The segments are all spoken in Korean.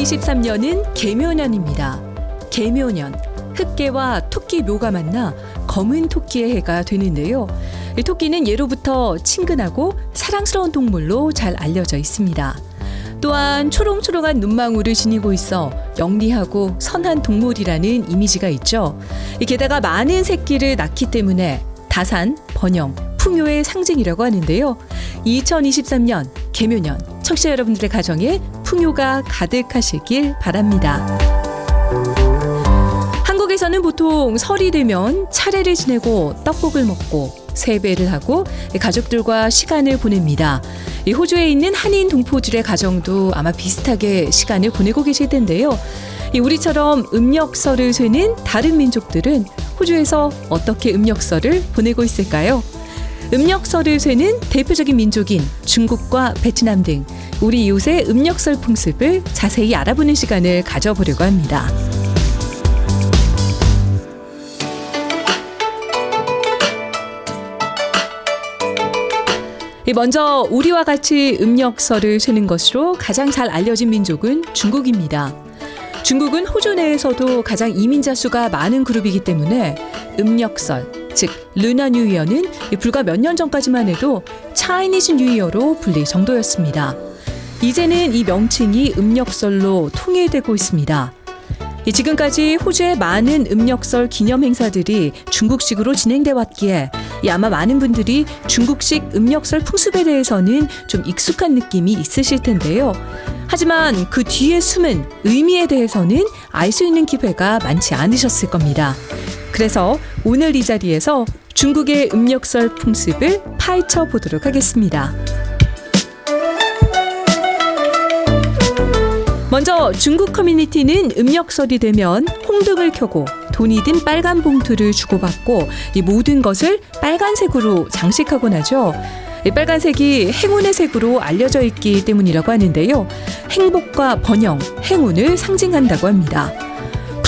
2023년은 개묘년입니다. 개묘년, 흑개와 토끼 묘가 만나 검은 토끼의 해가 되는데요. 이 토끼는 예로부터 친근하고 사랑스러운 동물로 잘 알려져 있습니다. 또한 초롱초롱한 눈망울을 지니고 있어 영리하고 선한 동물이라는 이미지가 있죠. 게다가 많은 새끼를 낳기 때문에 다산, 번영, 풍요의 상징이라고 하는데요. 2023년 개묘년 청취자 여러분들의 가정에 풍요가 가득하시길 바랍니다. 한국에서는 보통 설이 되면 차례를 지내고 떡국을 먹고 세배를 하고 가족들과 시간을 보냅니다. 호주에 있는 한인 동포들의 가정도 아마 비슷하게 시간을 보내고 계실 텐데요. 우리처럼 음력설을 쇠는 다른 민족들은 호주에서 어떻게 음력설을 보내고 있을까요? 음력설을 쇠는 대표적인 민족인 중국과 베트남 등 우리 이웃의 음력설 풍습을 자세히 알아보는 시간을 가져보려고 합니다. 먼저 우리와 같이 음력설을 세는 것으로 가장 잘 알려진 민족은 중국입니다. 중국은 호주 내에서도 가장 이민자 수가 많은 그룹이기 때문에 음력설, 즉 르나 뉴이어는 불과 몇 년 전까지만 해도 차이니즈 뉴이어로 불릴 정도였습니다. 이제는 이 명칭이 음력설로 통일되고 있습니다. 지금까지 호주의 많은 음력설 기념 행사들이 중국식으로 진행돼 왔기에 아마 많은 분들이 중국식 음력설 풍습에 대해서는 좀 익숙한 느낌이 있으실 텐데요. 하지만 그 뒤에 숨은 의미에 대해서는 알 수 있는 기회가 많지 않으셨을 겁니다. 그래서 오늘 이 자리에서 중국의 음력설 풍습을 파헤쳐 보도록 하겠습니다. 먼저 중국 커뮤니티는 음력설이 되면 홍등을 켜고 돈이 든 빨간 봉투를 주고받고 이 모든 것을 빨간색으로 장식하곤 하죠. 이 빨간색이 행운의 색으로 알려져 있기 때문이라고 하는데요. 행복과 번영, 행운을 상징한다고 합니다.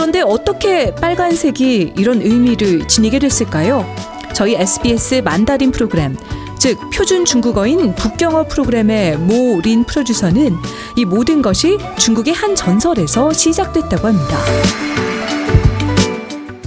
그런데 어떻게 빨간색이 이런 의미를 지니게 됐을까요? 저희 SBS 만다린 프로그램 즉 표준 중국어인 북경어 프로그램의 모 린 프로듀서는 이 모든 것이 중국의 한 전설에서 시작됐다고 합니다.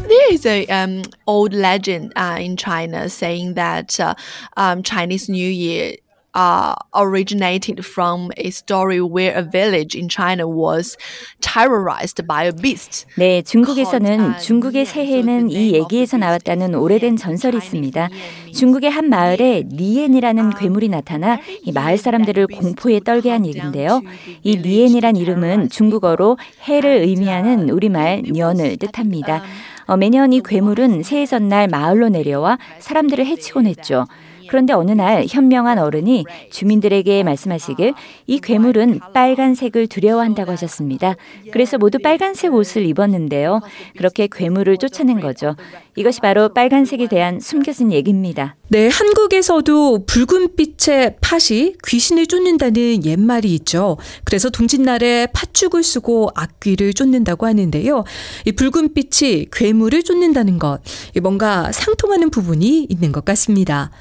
There is a um, old legend uh, in China saying that uh, um, Chinese New Year uh, originated from a story where a village in China was terrorized by a beast. 네, 중국에서는 중국의 새해는 이 얘기에서 나왔다는 오래된 전설이 있습니다. 중국의 한 마을에 리엔이라는 괴물이 나타나 이 마을 사람들을 공포에 떨게 한 얘기인데요. 이 리엔이란 이름은 중국어로 해를 의미하는 우리말 년을 뜻합니다. 어, 매년 이 괴물은 새해 전날 마을로 내려와 사람들을 해치곤 했죠. 그런데 어느 날 현명한 어른이 주민들에게 말씀하시길 이 괴물은 빨간색을 두려워한다고 하셨습니다. 그래서 모두 빨간색 옷을 입었는데요. 그렇게 괴물을 쫓아낸 거죠. 이것이 바로 빨간색에 대한 숨겨진 얘기입니다. 네, 한국에서도 붉은빛의 팥이 귀신을 쫓는다는 옛말이 있죠. 그래서 동짓날에 팥죽을 쓰고 악귀를 쫓는다고 하는데요. 이 붉은빛이 괴물을 쫓는다는 것, 뭔가 상통하는 부분이 있는 것 같습니다.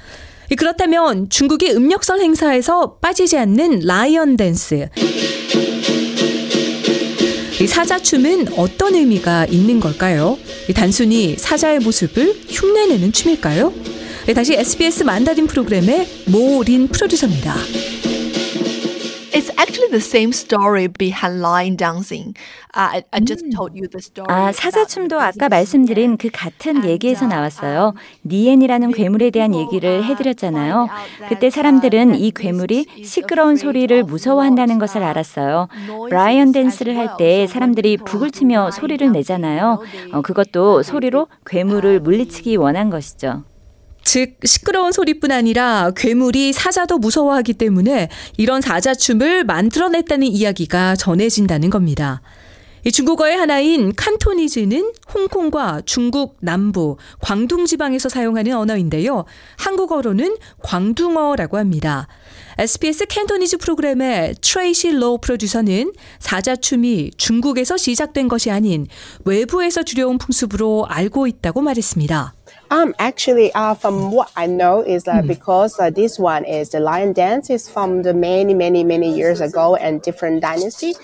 그렇다면 중국의 음력설 행사에서 빠지지 않는 라이언 댄스. 이 사자춤은 어떤 의미가 있는 걸까요? 단순히 사자의 모습을 흉내내는 춤일까요? 다시 SBS 만다린 프로그램의 모린 프로듀서입니다. Actually the same story behind line dancing. Uh, I, I just told you the story. 아, 사자춤도 아까 말씀드린 그 같은 얘기에서 나왔어요. 니엔이라는 괴물에 대한 얘기를 해드렸잖아요. 그때 사람들은 이 괴물이 시끄러운 소리를 무서워한다는 것을 알았어요. 브라이언 댄스를 할 때 사람들이 북을 치며 소리를 내잖아요. 어, 그것도 소리로 괴물을 물리치기 원한 것이죠. 즉 시끄러운 소리뿐 아니라 괴물이 사자도 무서워하기 때문에 이런 사자춤을 만들어냈다는 이야기가 전해진다는 겁니다. 이 중국어의 하나인 Cantonese는 홍콩과 중국 남부 광둥 지방에서 사용하는 언어인데요. 한국어로는 광둥어라고 합니다. SBS Cantonese 프로그램의 트레이시 로우 프로듀서는 사자춤이 중국에서 시작된 것이 아닌 외부에서 들여온 풍습으로 알고 있다고 말했습니다. Um, actually, uh, from what I know is uh, because uh, this one is the lion dance is from the many, many, many years ago and different dynasty.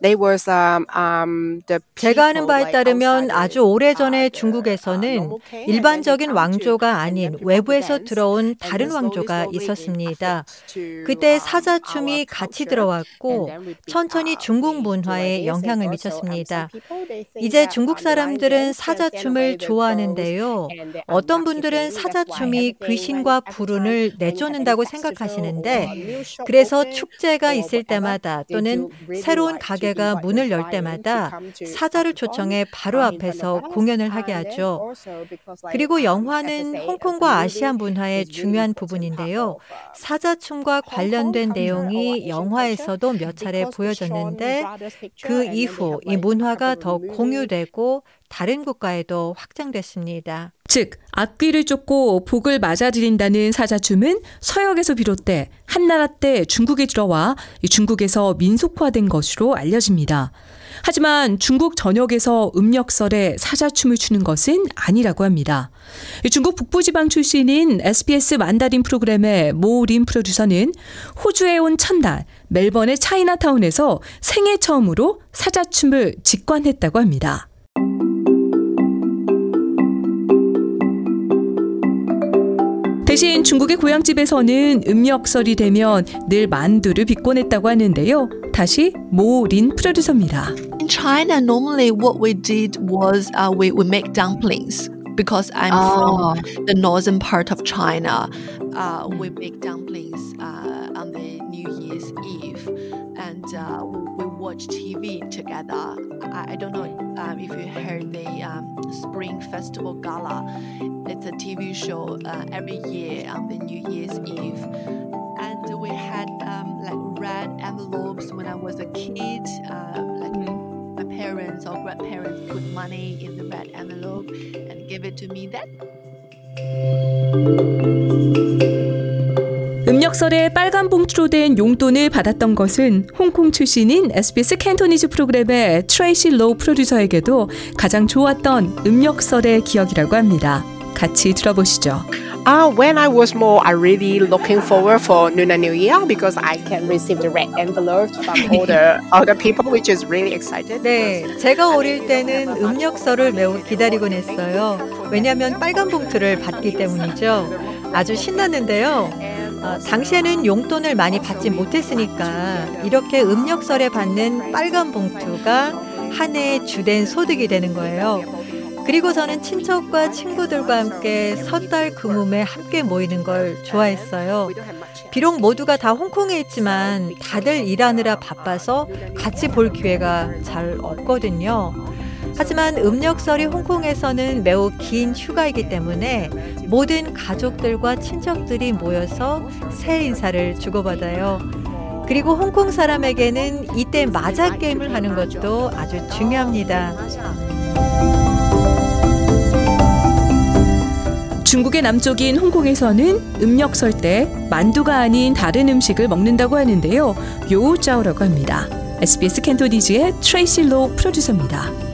They was um, um, the 제가 아는 바에 따르면 아주 오래 전에 uh, the, 중국에서는 uh, 일반적인 왕조가 아닌 외부에서 들어온 다른 왕조가 있었습니다. 그때 um, 사자춤이 같이 들어왔고 천천히 중국 문화에 영향을 um, 미쳤습니다. 이제 that, 중국 um, 사람들은 사자춤을 좋아하는데요. 어떤 분들은 사자춤이 귀신과 불운을 내쫓는다고 생각하시는데 그래서 축제가 있을 때마다 또는 새로운 가게가 문을 열 때마다 사자를 초청해 바로 um, 앞에서. 공연을 하게 하죠. 그리고 um, 영화는 홍콩과 아시안 문화의 중요한 부분인데요. uh, 사자춤과 관련된 내용이 영화에서도 몇 차례 보여졌는데 그 이후 이 문화가 더 공유되고 다른 국가에도 확장됐습니다. 즉 앞귀를 쫓고 복을 맞아들인다는 사자춤은 서역에서 비롯돼 한나라 때 중국에 들어와 이 중국에서 민속화된 것으로 알려집니다. 하지만 중국 전역에서 음력설에 사자춤을 추는 것은 아니라고 합니다. 이 중국 북부지방 출신인 SBS 만다린 프로그램의 모 린 프로듀서는 호주에 온 첫날 멜번의 차이나타운에서 생애 처음으로 사자춤을 직관했다고 합니다. 대신 중국의 고향집에서는 음력설이 되면 늘 만두를 빚곤 했다고 하는데요. 다시 모린 프로듀서입니다. In China, normally what we did was uh, we, we make dumplings because I'm from the northern part of China. Uh, we make dumplings uh, on the New Year's Eve and uh, watch TV together. I, I don't know um, if you heard the um, Spring Festival Gala. It's a TV show uh, every year on the New Year's Eve. And we had um, like red envelopes when I was a kid. Uh, like my parents or grandparents put money in the red envelope and give it to me. That 음력설에 빨간 봉투로 된 용돈을 받았던 것은 홍콩 출신인 SBS Cantonese 프로그램의 트레이시 로우 프로듀서에게도 가장 좋았던 음력설의 기억이라고 합니다. 같이 들어보시죠. Uh, when I was small, I really looking forward for Lunar New Year because I can receive the red envelopes from all the other people, which is really excited. 네, 제가 어릴 때는 음력설을 매우 기다리곤 했어요. 왜냐하면 빨간 봉투를 받기 때문이죠. 아주 신났는데요. 어, 당시에는 용돈을 많이 받지 못했으니까 이렇게 음력설에 받는 빨간 봉투가 한 해의 주된 소득이 되는 거예요. 그리고서는 친척과 친구들과 함께 섣달 금음에 함께 모이는 걸 좋아했어요. 비록 모두가 다 홍콩에 있지만 다들 일하느라 바빠서 같이 볼 기회가 잘 없거든요. 하지만 음력설이 홍콩에서는 매우 긴 휴가이기 때문에 모든 가족들과 친척들이 모여서 새해 인사를 주고받아요. 그리고 홍콩 사람에게는 이때 마자 게임을 하는 것도 아주 중요합니다. 중국의 남쪽인 홍콩에서는 음력설 때 만두가 아닌 다른 음식을 먹는다고 하는데요. 요우짜오라고 합니다. SBS Cantonese의 트레이시 로 프로듀서입니다.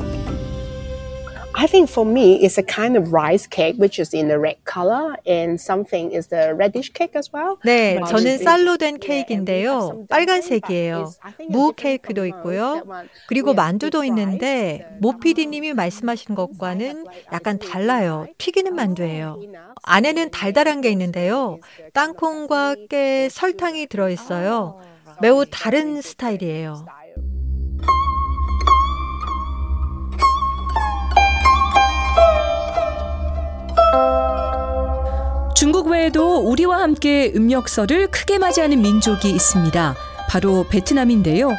I think for me, it's a kind of rice cake, which is in the red color, and something is the radish cake as well. 네, 저는 쌀로 된 케이크인데요. 빨간색이에요. 무 케이크도 있고요. 그리고 만두도. 있는데 모린 PD님이 말씀하신 것과는 약간 달라요. 튀기는 만두예요. 안에는 달달한 게 있는데요. 땅콩과 깨, 설탕이 들어 있어요. 매우 다른 스타일이에요. 중국 외에도 우리와 함께 음력설을 크게 맞이하는 민족이 있습니다. 바로 베트남인데요.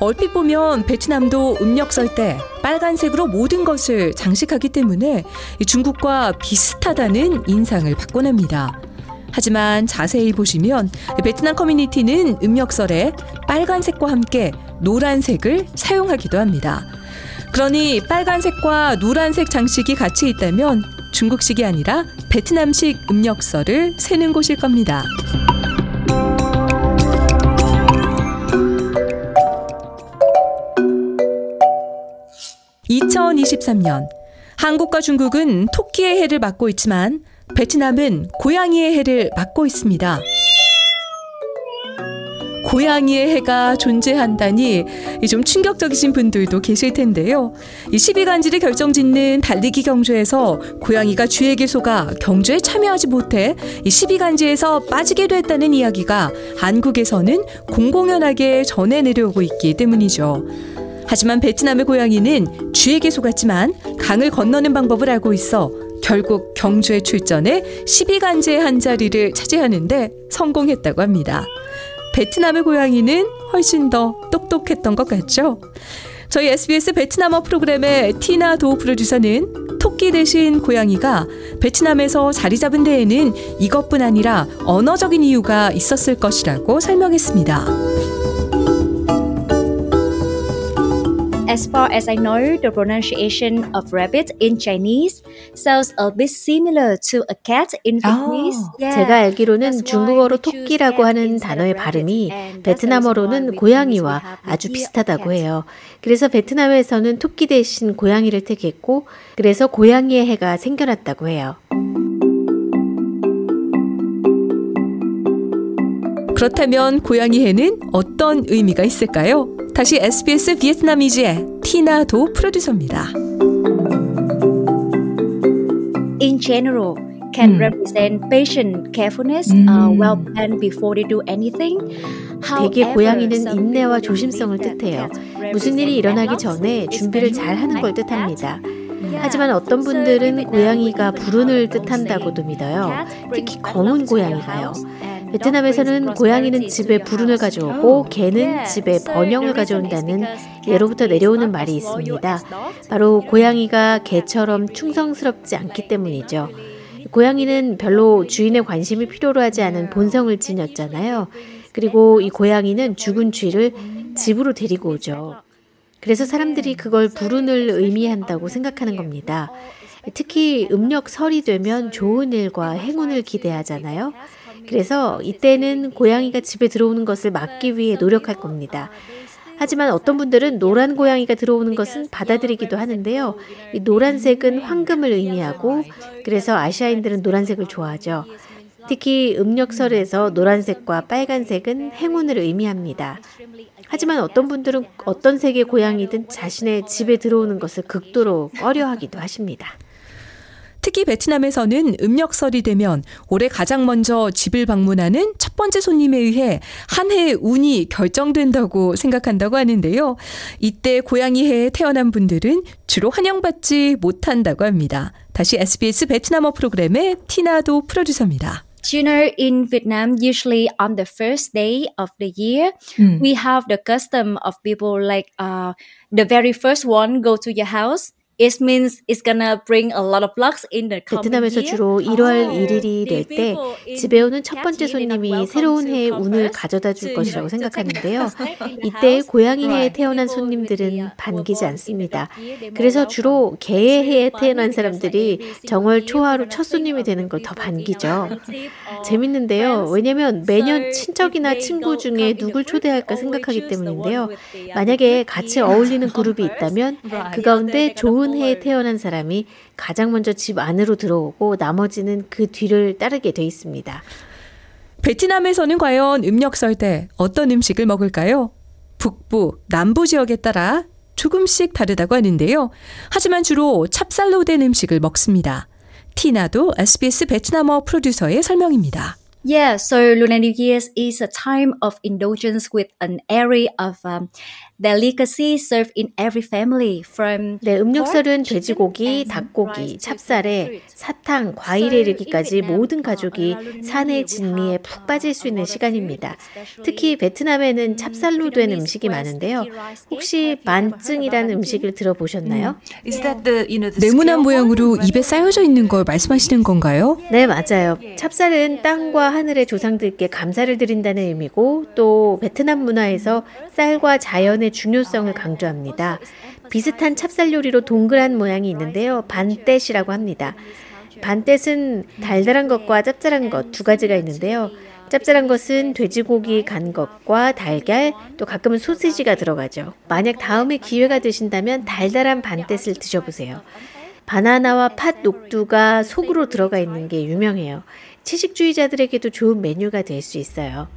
얼핏 보면 베트남도 음력설 때 빨간색으로 모든 것을 장식하기 때문에 이 중국과 비슷하다는 인상을 받곤 합니다. 하지만 자세히 보시면 베트남 커뮤니티는 음력설에 빨간색과 함께 노란색을 사용하기도 합니다. 그러니 빨간색과 노란색 장식이 같이 있다면 중국식이 아니라 베트남식 음력설을 세는 곳일 겁니다. 2023년 한국과 중국은 토끼의 해를 맡고 있지만 베트남은 고양이의 해를 맡고 있습니다. 고양이의 해가 존재한다니 좀 충격적이신 분들도 계실 텐데요. 이 12간지를 결정짓는 달리기 경주에서 고양이가 주에게 속아 경주에 참여하지 못해 이 12간지에서 빠지게 됐다는 이야기가 한국에서는 공공연하게 전해 내려오고 있기 때문이죠. 하지만 베트남의 고양이는 쥐에게 속았지만 강을 건너는 방법을 알고 있어 결국 경주에 출전해 12간지의 한 자리를 차지하는데 성공했다고 합니다. 베트남의 고양이는 훨씬 더 똑똑했던 것 같죠? 저희 SBS 베트남어 프로그램의 티나 도 프로듀서는 토끼 대신 고양이가 베트남에서 자리 잡은 데에는 이것뿐 아니라 언어적인 이유가 있었을 것이라고 설명했습니다. As far as I know, the pronunciation of rabbit in Chinese sounds a bit similar to a cat in Vietnamese. Yeah. 제가 알기로는 중국어로 토끼라고 하는 단어의 발음이 베트남어로는 고양이와 아주 비슷하다고 해요. 그래서 베트남에서는 토끼 대신 고양이를 택했고, 그래서 고양이의 해가 생겨났다고 해요. 그렇다면 고양이 해는 어떤 의미가 있을까요? 다시 SBS 비에트나미즈의 티나 도 프로듀서입니다. In general, can represent patient carefulness, uh, well planned before they do anything. 대개 고양이는 인내와 조심성을 뜻해요. 무슨 일이 일어나기 전에 준비를 잘 하는 걸 뜻합니다. 하지만 어떤 분들은 고양이가 불운을 뜻한다고도 믿어요. 특히 검은 고양이가요. 베트남에서는 고양이는 집에 불운을 가져오고 개는 집에 번영을 가져온다는 예로부터 내려오는 말이 있습니다. 바로 고양이가 개처럼 충성스럽지 않기 때문이죠. 고양이는 별로 주인의 관심이 필요로 하지 않은 본성을 지녔잖아요. 그리고 이 고양이는 죽은 쥐를 집으로 데리고 오죠. 그래서 사람들이 그걸 불운을 의미한다고 생각하는 겁니다. 특히 음력 설이 되면 좋은 일과 행운을 기대하잖아요. 그래서 이때는 고양이가 집에 들어오는 것을 막기 위해 노력할 겁니다. 하지만 어떤 분들은 노란 고양이가 들어오는 것은 받아들이기도 하는데요. 이 노란색은 황금을 의미하고 그래서 아시아인들은 노란색을 좋아하죠. 특히 음력설에서 노란색과 빨간색은 행운을 의미합니다. 하지만 어떤 분들은 어떤 색의 고양이든 자신의 집에 들어오는 것을 극도로 꺼려하기도 하십니다. 특히 베트남에서는 음력설이 되면 올해 가장 먼저 집을 방문하는 첫 번째 손님에 의해 한 해의 운이 결정된다고 생각한다고 하는데요. 이때 고양이 해에 태어난 분들은 주로 환영받지 못한다고 합니다. 다시 SBS 베트남어 프로그램의 티나도 프로듀서입니다. You know, in Vietnam, usually on the first day of the year, mm. we have the custom of people like uh, the very first one go to your house It means it's gonna bring a lot of lucks in the coming 베트남에서 주로 1월 1일이 될 때 집에 오는 첫 번째 손님이 새로운 해의 운을 가져다 줄 것이라고 생각하는데요. 이때 고양이 해에 태어난 손님들은 반기지 않습니다. 그래서 주로 개의 해에 태어난 사람들이 정월 초하루 첫 손님이 되는 걸 더 반기죠. 재밌는데요. 왜냐면 매년 친척이나 친구 중에 누굴 초대할까 생각하기 때문인데요. 만약에 같이 어울리는 그룹이 있다면 그 가운데 좋은 좋은 해에 태어난 사람이 가장 먼저 집 안으로 들어오고 나머지는 그 뒤를 따르게 돼 있습니다. 베트남에서는 과연 음력 설 때 어떤 음식을 먹을까요? 북부, 남부 지역에 따라 조금씩 다르다고 하는데요. 하지만 주로 찹쌀로 된 음식을 먹습니다. 티나도 SBS 베트남어 프로듀서의 설명입니다. Yeah, so Lunar New Year is a time of indulgence with an array of um, delicacy served in every family from 네, 음력설은 돼지고기, 닭고기, 찹쌀에 사탕, 과일에 이르기까지 모든 가족이 산의 진미에 푹 빠질 수 있는 시간입니다. 특히 베트남에는 찹쌀로 된 음식이 많은데요. 혹시 만증이라는 음식을 들어보셨나요? 네모난 모양으로 입에 쌓여져 있는 걸 말씀하시는 건가요? 네, 맞아요. 찹쌀은 땅과 하늘의 조상들께 감사를 드린다는 의미고 또 베트남 문화에서 쌀과 자연의 중요성을 강조합니다. 비슷한 찹쌀 요리로 동그란 모양이 있는데요. 반떼이라고 합니다. 반떼은 달달한 것과 짭짤한 것 두 가지가 있는데요. 짭짤한 것은 돼지고기 간 것과 달걀, 또 가끔은 소시지가 들어가죠. 만약 다음에 기회가 되신다면 달달한 반떼을 드셔보세요. 바나나와 팥 녹두가 속으로 들어가 있는 게 유명해요. 채식주의자들에게도 좋은 메뉴가 될 수 있어요.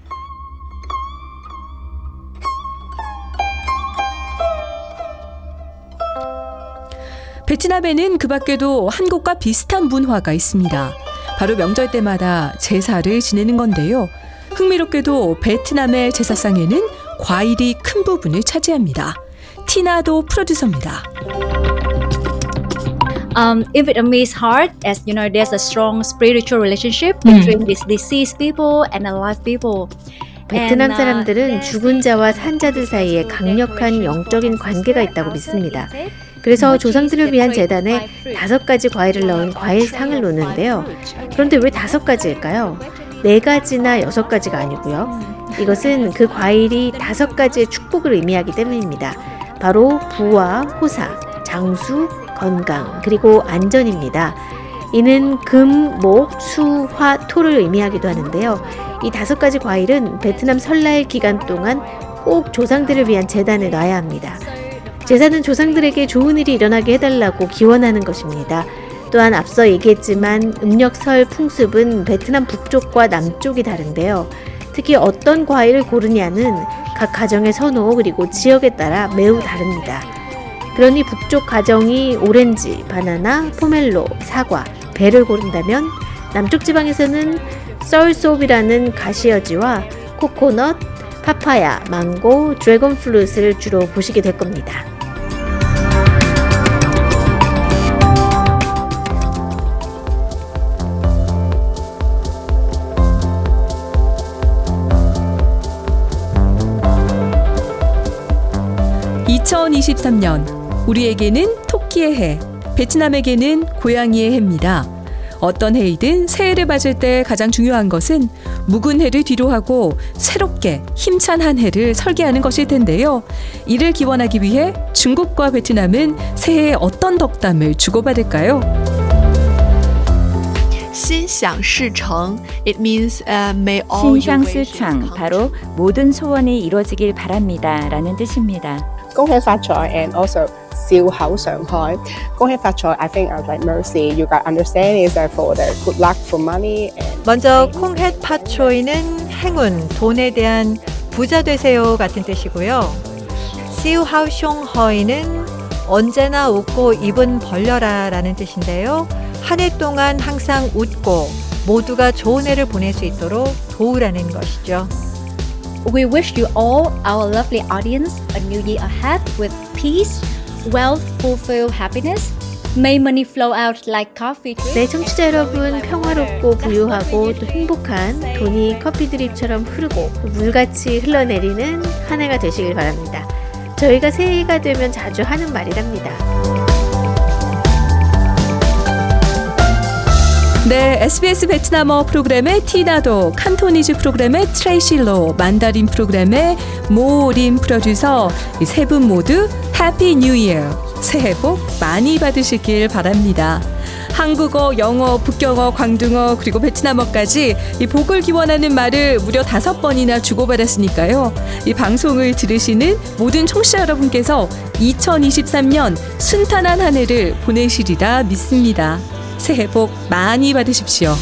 베트남에는 그 밖에도 한국과 비슷한 문화가 있습니다. 바로 명절 때마다 제사를 지내는 건데요. 흥미롭게도 베트남의 제사상에는 과일이 큰 부분을 차지합니다. 티나도 프로듀서입니다. Um, in Vietnamese heart, as you know, there's a strong spiritual relationship between these deceased people and alive people. 베트남 uh, 사람들은 죽은 자와 산 자들 사이에 강력한 영적인 관계가 있다고 믿습니다. 그래서 조상들을 위한 재단에 다섯 가지 과일을 넣은 과일상을 놓는데요. 그런데 왜 다섯 가지일까요? 네 가지나 여섯 가지가 아니고요. 이것은 그 과일이 다섯 가지의 축복을 의미하기 때문입니다. 바로 부와 호사, 장수, 건강, 그리고 안전입니다. 이는 금, 목, 수, 화, 토를 의미하기도 하는데요. 이 다섯 가지 과일은 베트남 설날 기간 동안 꼭 조상들을 위한 재단에 놔야 합니다. 제사는 조상들에게 좋은 일이 일어나게 해달라고 기원하는 것입니다. 또한 앞서 얘기했지만 음력설 풍습은 베트남 북쪽과 남쪽이 다른데요. 특히 어떤 과일을 고르냐는 각 가정의 선호 그리고 지역에 따라 매우 다릅니다. 그러니 북쪽 가정이 오렌지, 바나나, 포멜로, 사과, 배를 고른다면 남쪽 지방에서는 soursop이라는 가시여지와 코코넛, 파파야, 망고, dragon fruit를 주로 보시게 될 겁니다. (2023년) 우리에게는 토끼의 해 베트남에게는 고양이의 해입니다 어떤 해이든 새해를 맞을 때 가장 중요한 것은 묵은 해를 뒤로하고 새롭게 힘찬 한 해를 설계하는 것일 텐데요. 이를 기원하기 위해 중국과 베트남은 새해에 어떤 덕담을 주고받을까요? 心想事成 it means uh, may all your wishes 신샹스창 come 바로 모든 소원이 이루어지길 바랍니다라는 뜻입니다. 恭喜發財 and also 笑口常開。恭喜發財 I think I was like mercy. You got understand is that for the good luck for money and 먼저 콩햇 파초이는 행운, 돈에 대한 부자 되세요 같은 뜻이고요. 시우하우숑허이는 언제나 웃고 입은 벌려라라는 뜻인데요. 한 해 동안 항상 웃고 모두가 좋은 해를 보낼 수 있도록 도우라는 것이죠. We wish you all, our lovely audience, a new year ahead with peace, wealth, fulfilled happiness. May money flow out like coffee. 네, 청취자 여러분 평화롭고 부유하고 또 행복한 돈이 커피 드립처럼 흐르고 물같이 흘러내리는 한 해가 되시길 바랍니다. 저희가 새해가 되면 자주 하는 말이랍니다. 네, SBS 베트남어 프로그램의 티나도, Cantonese 프로그램의 트레이시 로, 만다린 프로그램의 모린 프로듀서 이 세 분 모두 Happy New Year. 새해 복 많이 받으시길 바랍니다. 한국어, 영어, 북경어, 광둥어 그리고 베트남어까지 이 복을 기원하는 말을 무려 다섯 번이나 주고받았으니까요. 이 방송을 들으시는 모든 청취자 여러분께서 2023년 순탄한 한 해를 보내시리라 믿습니다. 새해 복 많이 받으십시오.